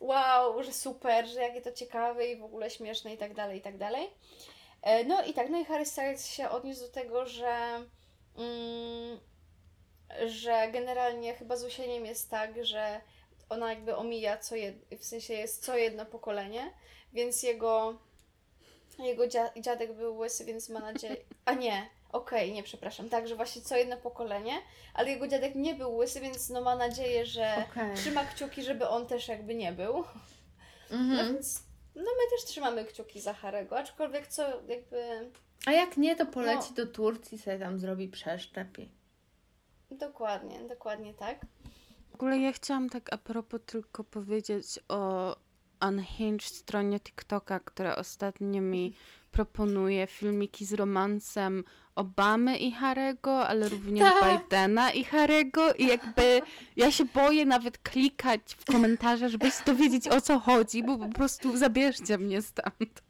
wow, że super, że jakie to ciekawe i w ogóle śmieszne i tak dalej, i tak dalej. E, no i tak, no i Harry Styles się odniósł do tego, że mm, że generalnie chyba z Usieniem jest tak, że ona jakby omija co jed... w sensie jest co jedno pokolenie, więc jego jego dziadek był łysy, więc ma nadzieję... A nie, okej, okay, nie, przepraszam. Tak, że właśnie co jedno pokolenie, ale jego dziadek nie był łysy, więc no ma nadzieję, że okay. trzyma kciuki, żeby on też jakby nie był. No więc no my też trzymamy kciuki za Harego, aczkolwiek co jakby... A jak nie, to poleci no. do Turcji, sobie tam zrobi przeszczepi. Dokładnie, dokładnie tak. W ogóle ja chciałam tak a propos tylko powiedzieć o Unhinged stronie TikToka, która ostatnio mi proponuje filmiki z romansem Obamy i Harego, ale również tak. Bidena i Harego i jakby ja się boję nawet klikać w komentarze, żeby się dowiedzieć o co chodzi, bo po prostu zabierzcie mnie stamtąd.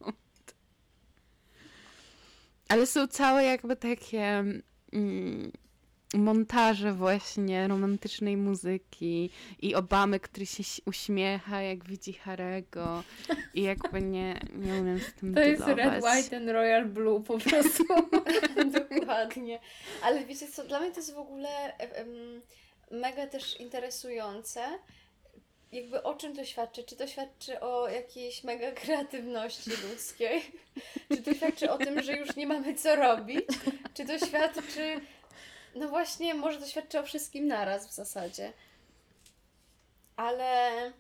Ale są całe jakby takie mm, montaże właśnie romantycznej muzyki i Obamy, który się uśmiecha, jak widzi Harego i jakby nie, nie umiem z tym To jest Red, White and Royal Blue po prostu. Dokładnie. Ale wiecie co, dla mnie to jest w ogóle um, mega też interesujące, jakby o czym to świadczy? Czy to świadczy o jakiejś mega kreatywności ludzkiej? Czy to świadczy o tym, że już nie mamy co robić? Czy to świadczy no właśnie, może to świadczy o wszystkim naraz w zasadzie. Ale.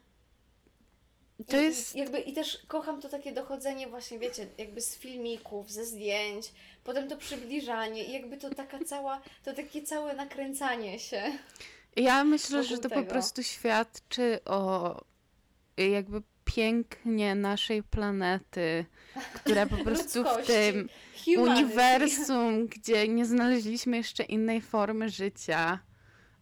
To jest. I, jakby, I też kocham to takie dochodzenie, właśnie, wiecie, jakby z filmików, ze zdjęć, potem to przybliżanie i jakby to taka cała, to takie całe nakręcanie się. Ja myślę, że to tego. po prostu świadczy o jakby pięknie naszej planety, która po prostu w tym Humanity. uniwersum, gdzie nie znaleźliśmy jeszcze innej formy życia,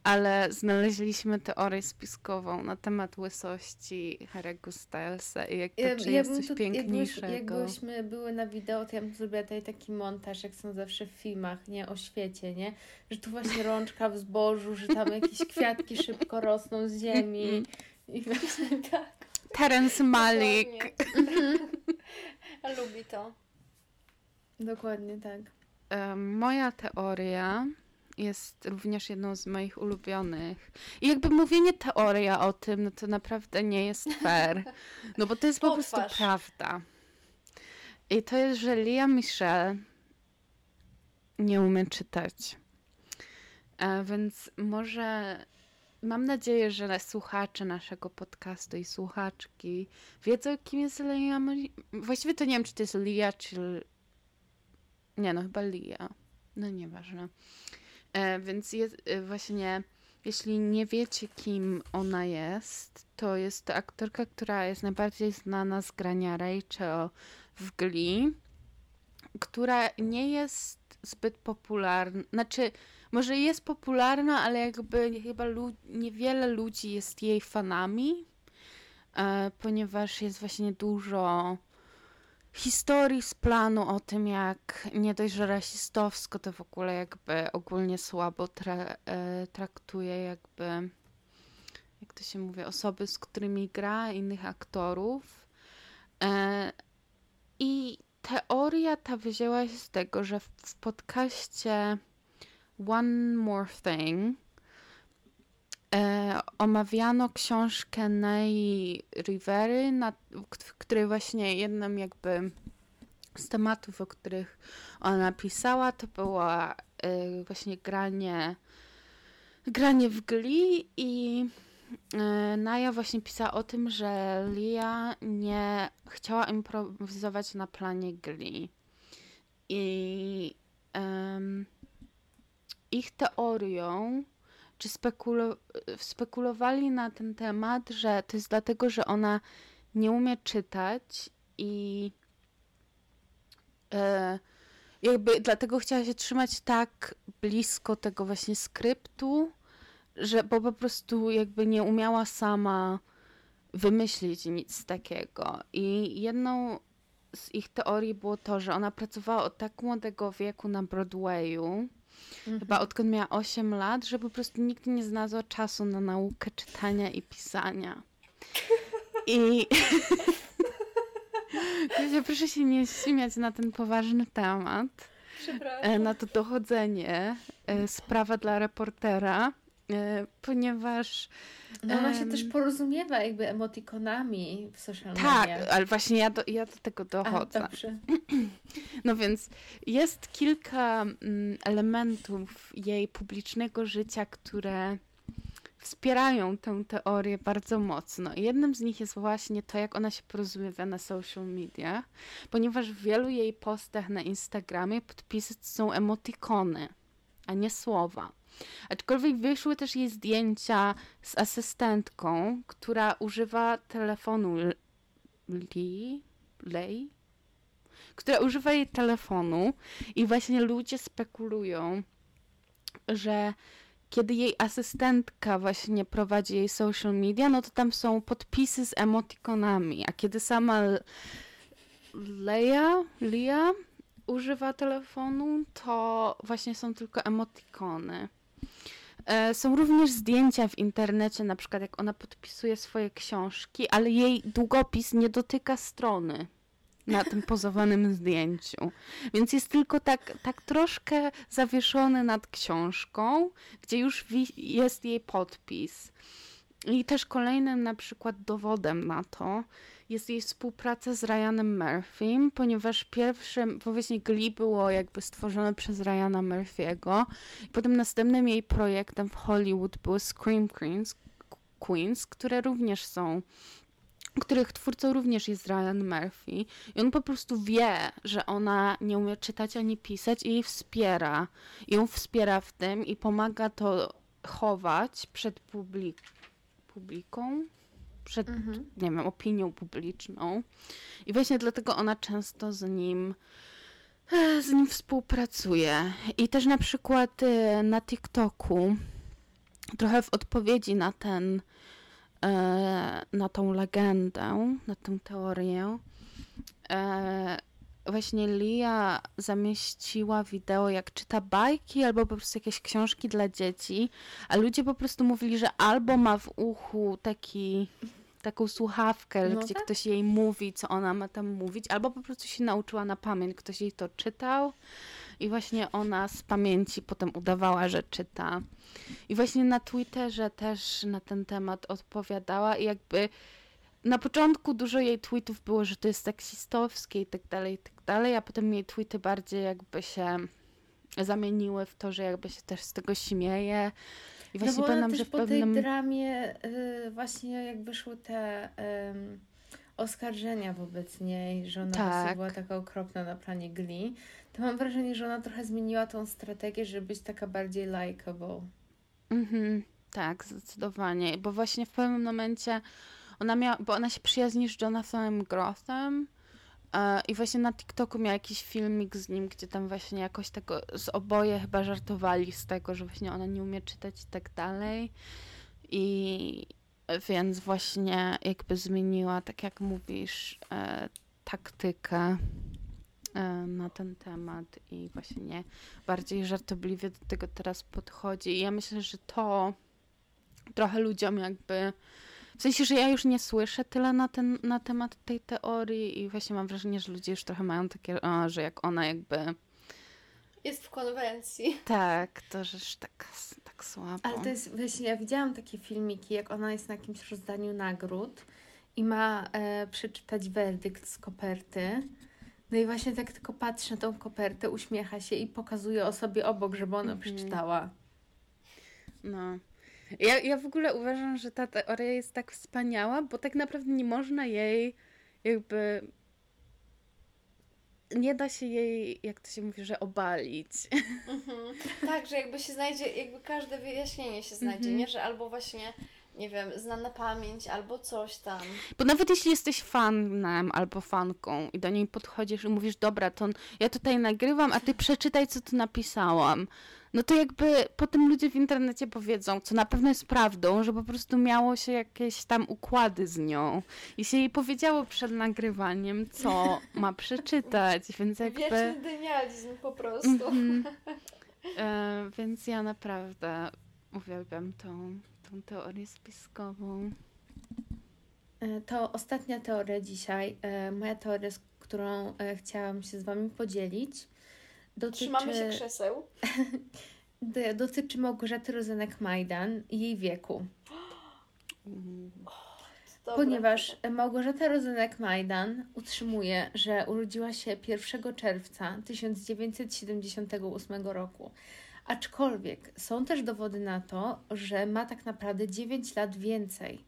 ale znaleźliśmy teorię spiskową na temat łysości Harry'ego Stylesa i jak to, ja, czy ja jest coś tu, piękniejszego. Jak jakbyśmy były na wideo, to ja bym zrobiła tutaj taki montaż, jak są zawsze w filmach, nie? O świecie, nie? Że tu właśnie rączka w zbożu, że tam jakieś kwiatki szybko rosną z ziemi. I właśnie tak. Terence Malik. Lubi to. Dokładnie tak. moja teoria jest również jedną z moich ulubionych. I jakby mówienie teoria o tym, no to naprawdę nie jest fair. No bo to jest po prostu prawda. I to jest, że Lia Michelle nie umie czytać. E, więc może mam nadzieję, że słuchacze naszego podcastu i słuchaczki wiedzą, kim jest Lia. Właściwie to nie wiem, czy to jest Lia, czy nie, no chyba Lia. No nieważne. E, więc jest e, właśnie, jeśli nie wiecie, kim ona jest, to jest to aktorka, która jest najbardziej znana z grania Rachel w Glee, która nie jest zbyt popularna. Znaczy, może jest popularna, ale jakby chyba lu niewiele ludzi jest jej fanami, e, ponieważ jest właśnie dużo historii z planu o tym, jak nie dość, że rasistowsko, to w ogóle jakby ogólnie słabo tra e, traktuje jakby, jak to się mówi, osoby, z którymi gra, innych aktorów. E, I teoria ta wzięła się z tego, że w, w podcaście One More Thing e, omawiano książkę Nei Rivery, na, w której właśnie jednym jakby z tematów, o których ona pisała, to było e, właśnie granie, granie w Glee i e, Naja właśnie pisała o tym, że Lia nie chciała improwizować na planie Glee. I um, ich teorią czy spekulo spekulowali na ten temat, że to jest dlatego, że ona nie umie czytać i e, jakby dlatego chciała się trzymać tak blisko tego właśnie skryptu, że bo po prostu jakby nie umiała sama wymyślić nic takiego. I jedną z ich teorii było to, że ona pracowała od tak młodego wieku na Broadwayu, Mhm. chyba odkąd miała 8 lat, że po prostu nigdy nie znalazła czasu na naukę czytania i pisania. I Kasia, proszę się nie śmiać na ten poważny temat, e, na to dochodzenie, e, sprawa dla reportera, ponieważ No ona się Em. też porozumiewa jakby emotikonami w social tak, media. ale właśnie ja do, ja do tego A, dochodzę. dobrze. No więc jest kilka mm, elementów jej publicznego życia, które wspierają tę teorię bardzo mocno. I jednym z nich jest właśnie to, jak ona się porozumiewa na social media, ponieważ w wielu jej postach na Instagramie podpisy są emotikony, a nie słowa. Aczkolwiek wyszły też jej zdjęcia z asystentką, która używa telefonu Li, Lei, która używa jej telefonu i właśnie ludzie spekulują, że kiedy jej asystentka właśnie prowadzi jej social media, no to tam są podpisy z emotikonami, a kiedy sama Leia, Lia używa telefonu, to właśnie są tylko emotikony. E, Są również zdjęcia w internecie, na przykład jak ona podpisuje swoje książki, ale jej długopis nie dotyka strony na tym pozowanym zdjęciu. Więc jest tylko tak, tak troszkę zawieszony nad książką, gdzie już jest jej podpis. I też kolejnym na przykład dowodem na to jest jej współpraca z Ryanem Murphym, ponieważ pierwszym, powiedzmy, Glee było jakby stworzone przez Ryana Murphy'ego. Potem następnym jej projektem w Hollywood były Scream Queens, Queens które również są których twórcą również jest Ryan Murphy. I on po prostu wie, że ona nie umie czytać ani pisać i jej wspiera. I ją wspiera w tym i pomaga to chować przed publik publiką, przed, Mhm. nie wiem, opinią publiczną. I właśnie dlatego ona często z nim e, z nim współpracuje. I też na przykład e, na TikToku trochę w odpowiedzi na ten e, na tą legendę, na tę teorię. Właśnie Lia zamieściła wideo, jak czyta bajki albo po prostu jakieś książki dla dzieci, a ludzie po prostu mówili, że albo ma w uchu taki, taką słuchawkę, No gdzie tak. ktoś jej mówi, co ona ma tam mówić, albo po prostu się nauczyła na pamięć, ktoś jej to czytał i właśnie ona z pamięci potem udawała, że czyta. I właśnie na Twitterze też na ten temat odpowiadała i jakby na początku dużo jej tweetów było, że to jest seksistowskie i tak dalej, i tak dalej, a potem jej tweety bardziej jakby się zamieniły w to, że jakby się też z tego śmieje. I No właśnie bo ona pamiętam, też że w po pewnym... tej dramie y, właśnie jak wyszły te ym, oskarżenia wobec niej, że ona Tak. była taka okropna na planie Glee, to mam wrażenie, że ona trochę zmieniła tą strategię, żeby być taka bardziej likeable. Mhm, tak, zdecydowanie. Bo właśnie w pewnym momencie ona miała, bo ona się przyjaźni z Jonathanem Grothem e, i właśnie na TikToku miała jakiś filmik z nim, gdzie tam właśnie jakoś tego, z oboje chyba żartowali z tego, że właśnie ona nie umie czytać i tak dalej. I więc właśnie jakby zmieniła, tak jak mówisz, e, taktykę e, na ten temat i właśnie bardziej żartobliwie do tego teraz podchodzi. I ja myślę, że to trochę ludziom jakby. W sensie, że ja już nie słyszę tyle na, ten, na temat tej teorii i właśnie mam wrażenie, że ludzie już trochę mają takie, o, że jak ona jakby Jest w konwencji. tak, to żeż tak, tak słabo. Ale to jest właśnie, ja widziałam takie filmiki, jak ona jest na jakimś rozdaniu nagród i ma e, przeczytać werdykt z koperty. No i właśnie tak tylko patrzy na tą kopertę, uśmiecha się i pokazuje osobie obok, żeby ona Mhm. przeczytała. No. Ja, ja w ogóle uważam, że ta teoria jest tak wspaniała, bo tak naprawdę nie można jej jakby. Nie da się jej, jak to się mówi, że obalić. Mhm. Tak, że jakby się znajdzie, jakby każde wyjaśnienie się znajdzie, Mhm. nie? Że albo właśnie nie wiem, zna na pamięć albo coś tam. Bo nawet jeśli jesteś fanem albo fanką i do niej podchodzisz i mówisz, dobra, to ja tutaj nagrywam, a ty przeczytaj, co tu napisałam. No to jakby potem ludzie w internecie powiedzą, co na pewno jest prawdą, że po prostu miało się jakieś tam układy z nią i się jej powiedziało przed nagrywaniem, co ma przeczytać, więc jakby... Wieczny dymializm po prostu. Mhm. E, więc ja naprawdę uwielbiam tą, tą teorię spiskową. E, To ostatnia teoria dzisiaj. E, Moja teoria, z którą e, chciałam się z Wami podzielić, dotyczy, Trzymamy się krzeseł. dotyczy Małgorzaty Rozenek-Majdan i jej wieku. Dobra. Ponieważ Małgorzata Rozenek-Majdan utrzymuje, że urodziła się 1 czerwca 1978 roku. Aczkolwiek są też dowody na to, że ma tak naprawdę 9 lat więcej.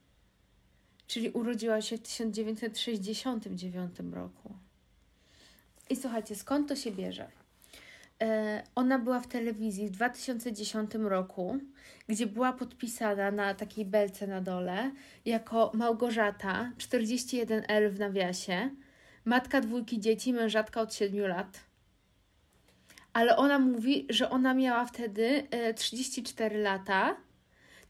Czyli urodziła się w 1969 roku. I słuchajcie, skąd to się bierze? E, ona była w telewizji w 2010 roku, gdzie była podpisana na takiej belce na dole jako Małgorzata, 41L w nawiasie, matka dwójki dzieci, mężatka od 7 lat. Ale ona mówi, że ona miała wtedy e, 34 lata,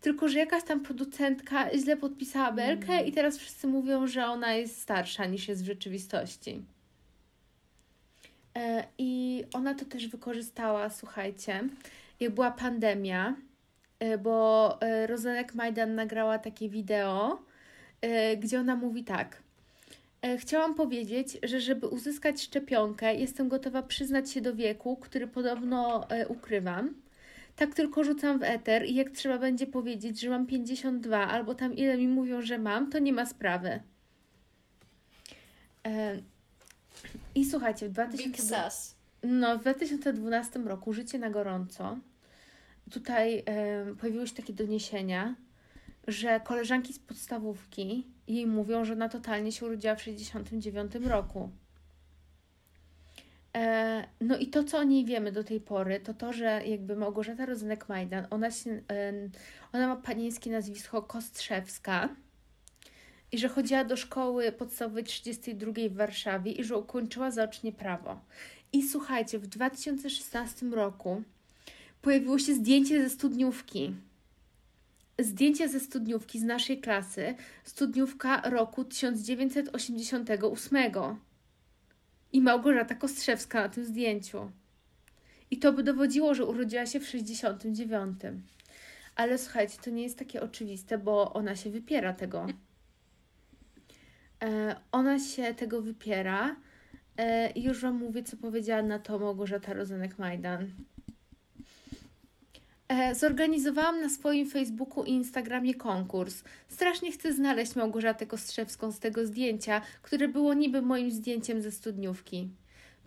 tylko że jakaś tam producentka źle podpisała belkę i teraz wszyscy mówią, że ona jest starsza niż jest w rzeczywistości. E, I ona to też wykorzystała, słuchajcie, jak była pandemia, e, bo e, Rozenek Majdan nagrała takie wideo, gdzie ona mówi tak. Chciałam powiedzieć, że żeby uzyskać szczepionkę, jestem gotowa przyznać się do wieku, który podobno ukrywam. Tak tylko rzucam w eter i jak trzeba będzie powiedzieć, że mam 52 albo tam ile mi mówią, że mam, to nie ma sprawy. I słuchajcie, w Big 2000... Sass. No, w 2012 roku Życie na gorąco. Tutaj e, pojawiły się takie doniesienia, że koleżanki z podstawówki jej mówią, że ona totalnie się urodziła w 69 roku. E, no i to, co o niej wiemy do tej pory, to to, że jakby Małgorzata Rozenek-Majdan, ona, się, e, ona ma panieńskie nazwisko Kostrzewska i że chodziła do szkoły podstawowej 32 w Warszawie i że ukończyła zaocznie prawo. I słuchajcie, w 2016 roku pojawiło się zdjęcie ze studniówki. Zdjęcie ze studniówki z naszej klasy, studniówka roku 1988. I Małgorzata Kostrzewska na tym zdjęciu. I to by dowodziło, że urodziła się w 69. Ale słuchajcie, to nie jest takie oczywiste, bo ona się wypiera tego. E, ona się tego wypiera. E, I już Wam mówię, co powiedziała na to Małgorzata Rozenek-Majdan. E, Zorganizowałam na swoim Facebooku i Instagramie konkurs. Strasznie chcę znaleźć Małgorzatę Kostrzewską z tego zdjęcia, które było niby moim zdjęciem ze studniówki.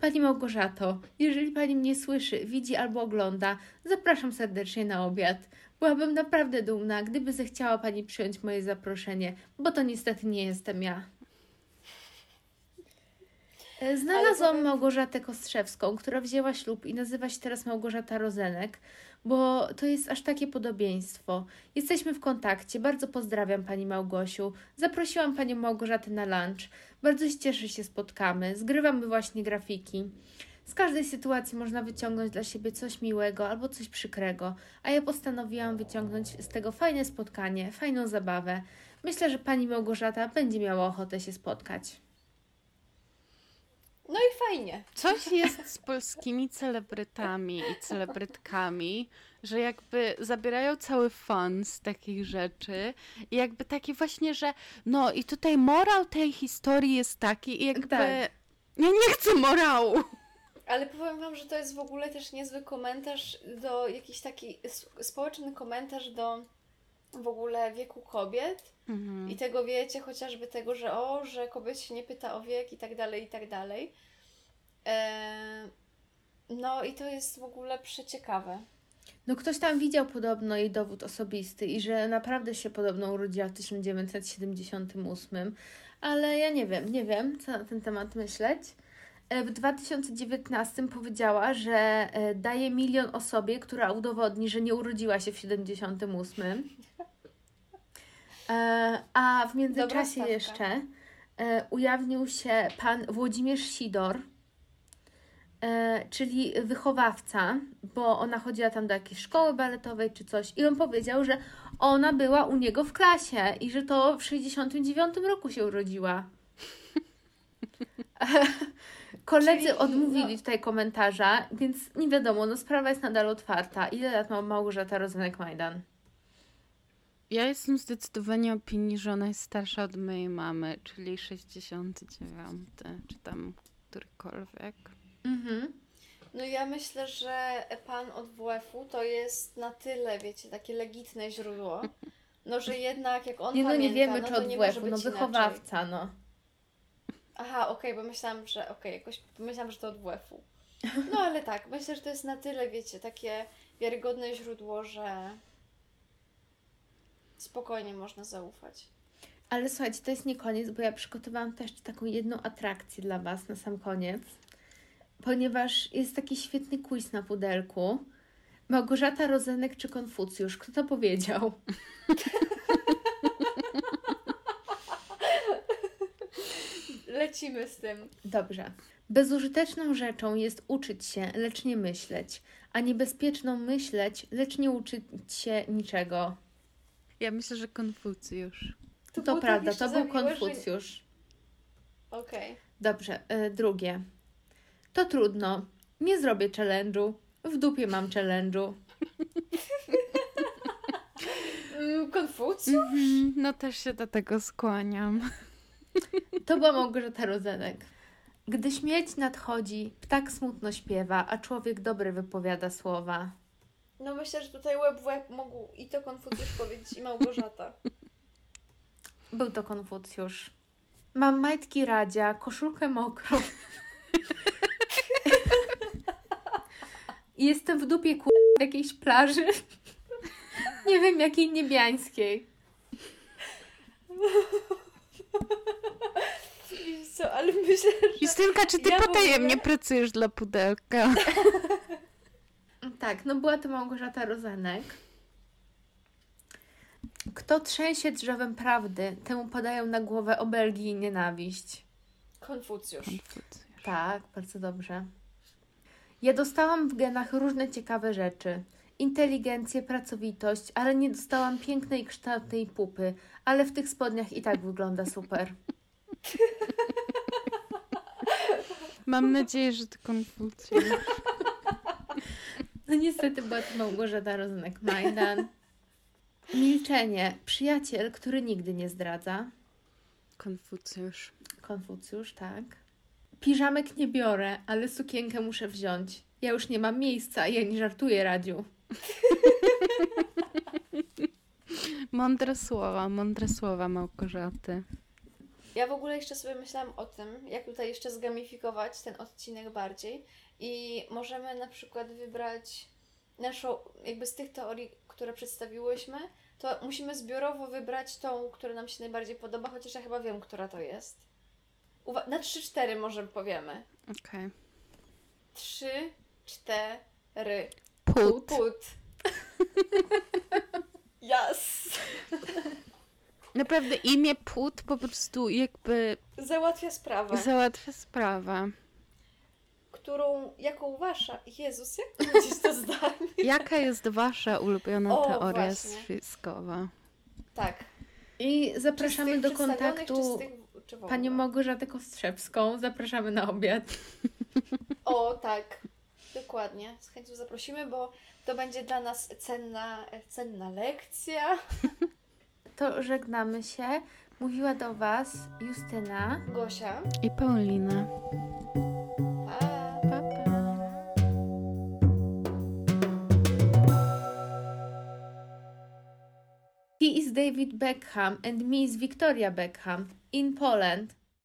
Pani Małgorzato, jeżeli Pani mnie słyszy, widzi albo ogląda, zapraszam serdecznie na obiad. Byłabym naprawdę dumna, gdyby zechciała Pani przyjąć moje zaproszenie, bo to niestety nie jestem ja. E, Znalazłam powiem- Małgorzatę Kostrzewską, która wzięła ślub i nazywa się teraz Małgorzata Rozenek, bo to jest aż takie podobieństwo. Jesteśmy w kontakcie, bardzo pozdrawiam Pani Małgosiu. Zaprosiłam Panią Małgorzatę na lunch. Bardzo się cieszę, że się spotkamy. Zgrywamy właśnie grafiki. Z każdej sytuacji można wyciągnąć dla siebie coś miłego albo coś przykrego, a ja postanowiłam wyciągnąć z tego fajne spotkanie, fajną zabawę. Myślę, że Pani Małgorzata będzie miała ochotę się spotkać. No i fajnie. Coś jest z polskimi celebrytami i celebrytkami, że jakby zabierają cały fan z takich rzeczy i jakby taki właśnie, że no i tutaj morał tej historii jest taki i jakby Tak. ja nie chcę morału. Ale powiem Wam, że to jest w ogóle też niezły komentarz do jakiś taki społeczny komentarz do w ogóle wieku kobiet Mhm. i tego wiecie, chociażby tego, że o, że kobiet się nie pyta o wiek i tak dalej, i tak dalej. Eee, no i to jest w ogóle przeciekawe. No ktoś tam widział podobno jej dowód osobisty i że naprawdę się podobno urodziła w 1978, ale ja nie wiem, nie wiem, co na ten temat myśleć. E, W 2019 powiedziała, że e, daje milion osobie, która udowodni, że nie urodziła się w 78. E, a w międzyczasie jeszcze ujawnił się pan Włodzimierz Sidor, czyli wychowawca, bo ona chodziła tam do jakiejś szkoły baletowej czy coś i on powiedział, że ona była u niego w klasie i że to w 69 roku się urodziła. Koledzy Czyli, odmówili no- tutaj komentarza, więc nie wiadomo, no sprawa jest nadal otwarta. Ile lat ma Małgorzata Rozenek-Majdan? Ja jestem zdecydowanie opinii, że ona jest starsza od mojej mamy, czyli 69, czy tam którykolwiek. Mhm. No ja myślę, że pan od WF-u to jest na tyle, wiecie, takie legitne źródło. No, że jednak jak on Nie, no pamięta, nie wiemy, no czy od WF-u, no inaczej. wychowawca, no. Aha, okej, bo myślałam, że okej, jakoś myślałam, że to od WF-u. No ale tak, myślę, że to jest na tyle, wiecie, takie wiarygodne źródło, że spokojnie można zaufać. Ale słuchajcie, to jest nie koniec, bo ja przygotowałam też taką jedną atrakcję dla Was na sam koniec, ponieważ jest taki świetny quiz na pudelku. Małgorzata Rozenek czy Konfucjusz? Kto to powiedział? Lecimy z tym. Dobrze. Bezużyteczną rzeczą jest uczyć się, lecz nie myśleć, a niebezpieczną myśleć, lecz nie uczyć się niczego. Ja myślę, że Konfucjusz. To, było tak prawda, to był miłe, że- Konfucjusz. Okej. Dobrze, y, drugie. To trudno. Nie zrobię challenge'u. W dupie mam challenge'u. Mm, Konfucjusz? Mhm, no też się do tego skłaniam. To była Małgorzata Rozenek. Gdy śmierć nadchodzi, ptak smutno śpiewa, a człowiek dobry wypowiada słowa. No myślę, że tutaj łeb w łeb mógł i to Konfucjusz powiedzieć i Małgorzata. Był to Konfucjusz. Mam majtki radzia, koszulkę mokrą. Jestem w dupie ku... jakiejś plaży. Nie wiem jakiej niebiańskiej. Wiesz co, ale myślę, że... Justynka, czy ty Ja potajemnie ogóle- pracujesz dla pudelka? Tak, no była to Małgorzata Rozenek. Kto trzęsie drzewem prawdy, temu podają na głowę obelgi i nienawiść. Konfucjusz. Konfucjusz. Tak, bardzo dobrze. Ja dostałam w genach różne ciekawe rzeczy. Inteligencję, pracowitość, ale nie dostałam pięknej, kształtnej pupy, ale w tych spodniach i tak wygląda super. Mam nadzieję, że to Konfucjusz. No niestety była to Małgorzata Rozenek-Majdan. Milczenie. Przyjaciel, który nigdy nie zdradza. Konfucjusz. Konfucjusz, tak. Piżamek nie biorę, ale sukienkę muszę wziąć. Ja już nie mam miejsca, ja nie żartuję, Radziu. Mądre słowa, mądre słowa Małgorzaty. Ja w ogóle jeszcze sobie myślałam o tym, jak tutaj jeszcze zgamifikować ten odcinek bardziej i możemy na przykład wybrać naszą, jakby z tych teorii, które przedstawiłyśmy, to musimy zbiorowo wybrać tą, która nam się najbardziej podoba, chociaż ja chyba wiem, która to jest. Uwa- na 3-4 może powiemy. Okej. 3, 4. Put. Put. Yes. Naprawdę imię Put po prostu jakby Załatwia sprawę, załatwia sprawę. którą, jaką wasza, Jezus, jak powiedzieć to zdanie? Jaka jest wasza ulubiona O, teoria właśnie. spiskowa? Tak. I zapraszamy do kontaktu czy panią Małgorzatę Kostrzewską. Zapraszamy na obiad. O, tak. Dokładnie. Z chęcią zaprosimy, bo to będzie dla nas cenna, cenna lekcja. To żegnamy się. Mówiła do Was Justyna. Gosia. I Paulina. Pa. Pa, pa. He is David Beckham and me is Victoria Beckham in Poland.